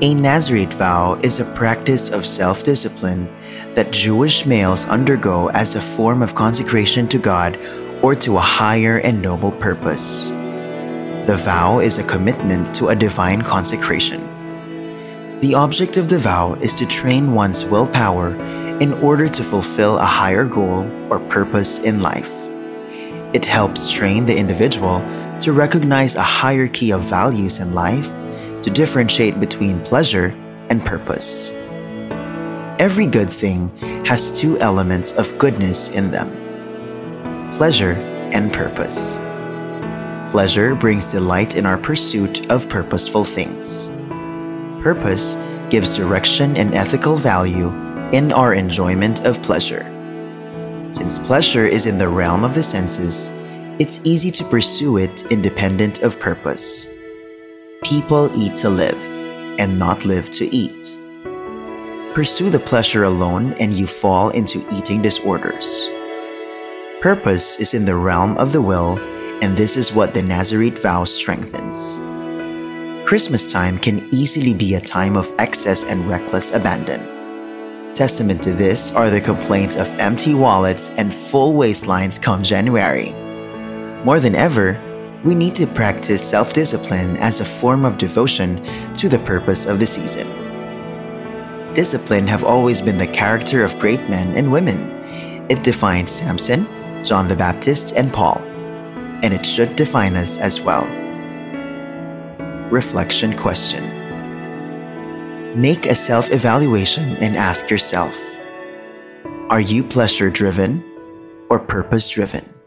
A Nazarite vow is a practice of self discipline that Jewish males undergo as a form of consecration to God or to a higher and noble purpose. The vow is a commitment to a divine consecration. The object of the vow is to train one's willpower in order to fulfill a higher goal or purpose in life. It helps train the individual to recognize a hierarchy of values in life to differentiate between pleasure and purpose. Every good thing has two elements of goodness in them pleasure and purpose. Pleasure brings delight in our pursuit of purposeful things. Purpose gives direction and ethical value in our enjoyment of pleasure. Since pleasure is in the realm of the senses, it's easy to pursue it independent of purpose. People eat to live, and not live to eat. Pursue the pleasure alone, and you fall into eating disorders. Purpose is in the realm of the will, and this is what the Nazarite vow strengthens. Christmas time can easily be a time of excess and reckless abandon. Testament to this are the complaints of empty wallets and full waistlines come January. More than ever, we need to practice self discipline as a form of devotion to the purpose of the season. Discipline have always been the character of great men and women. It defines Samson, John the Baptist, and Paul, and it should define us as well. Reflection question Make a self evaluation and ask yourself Are you pleasure driven or purpose driven?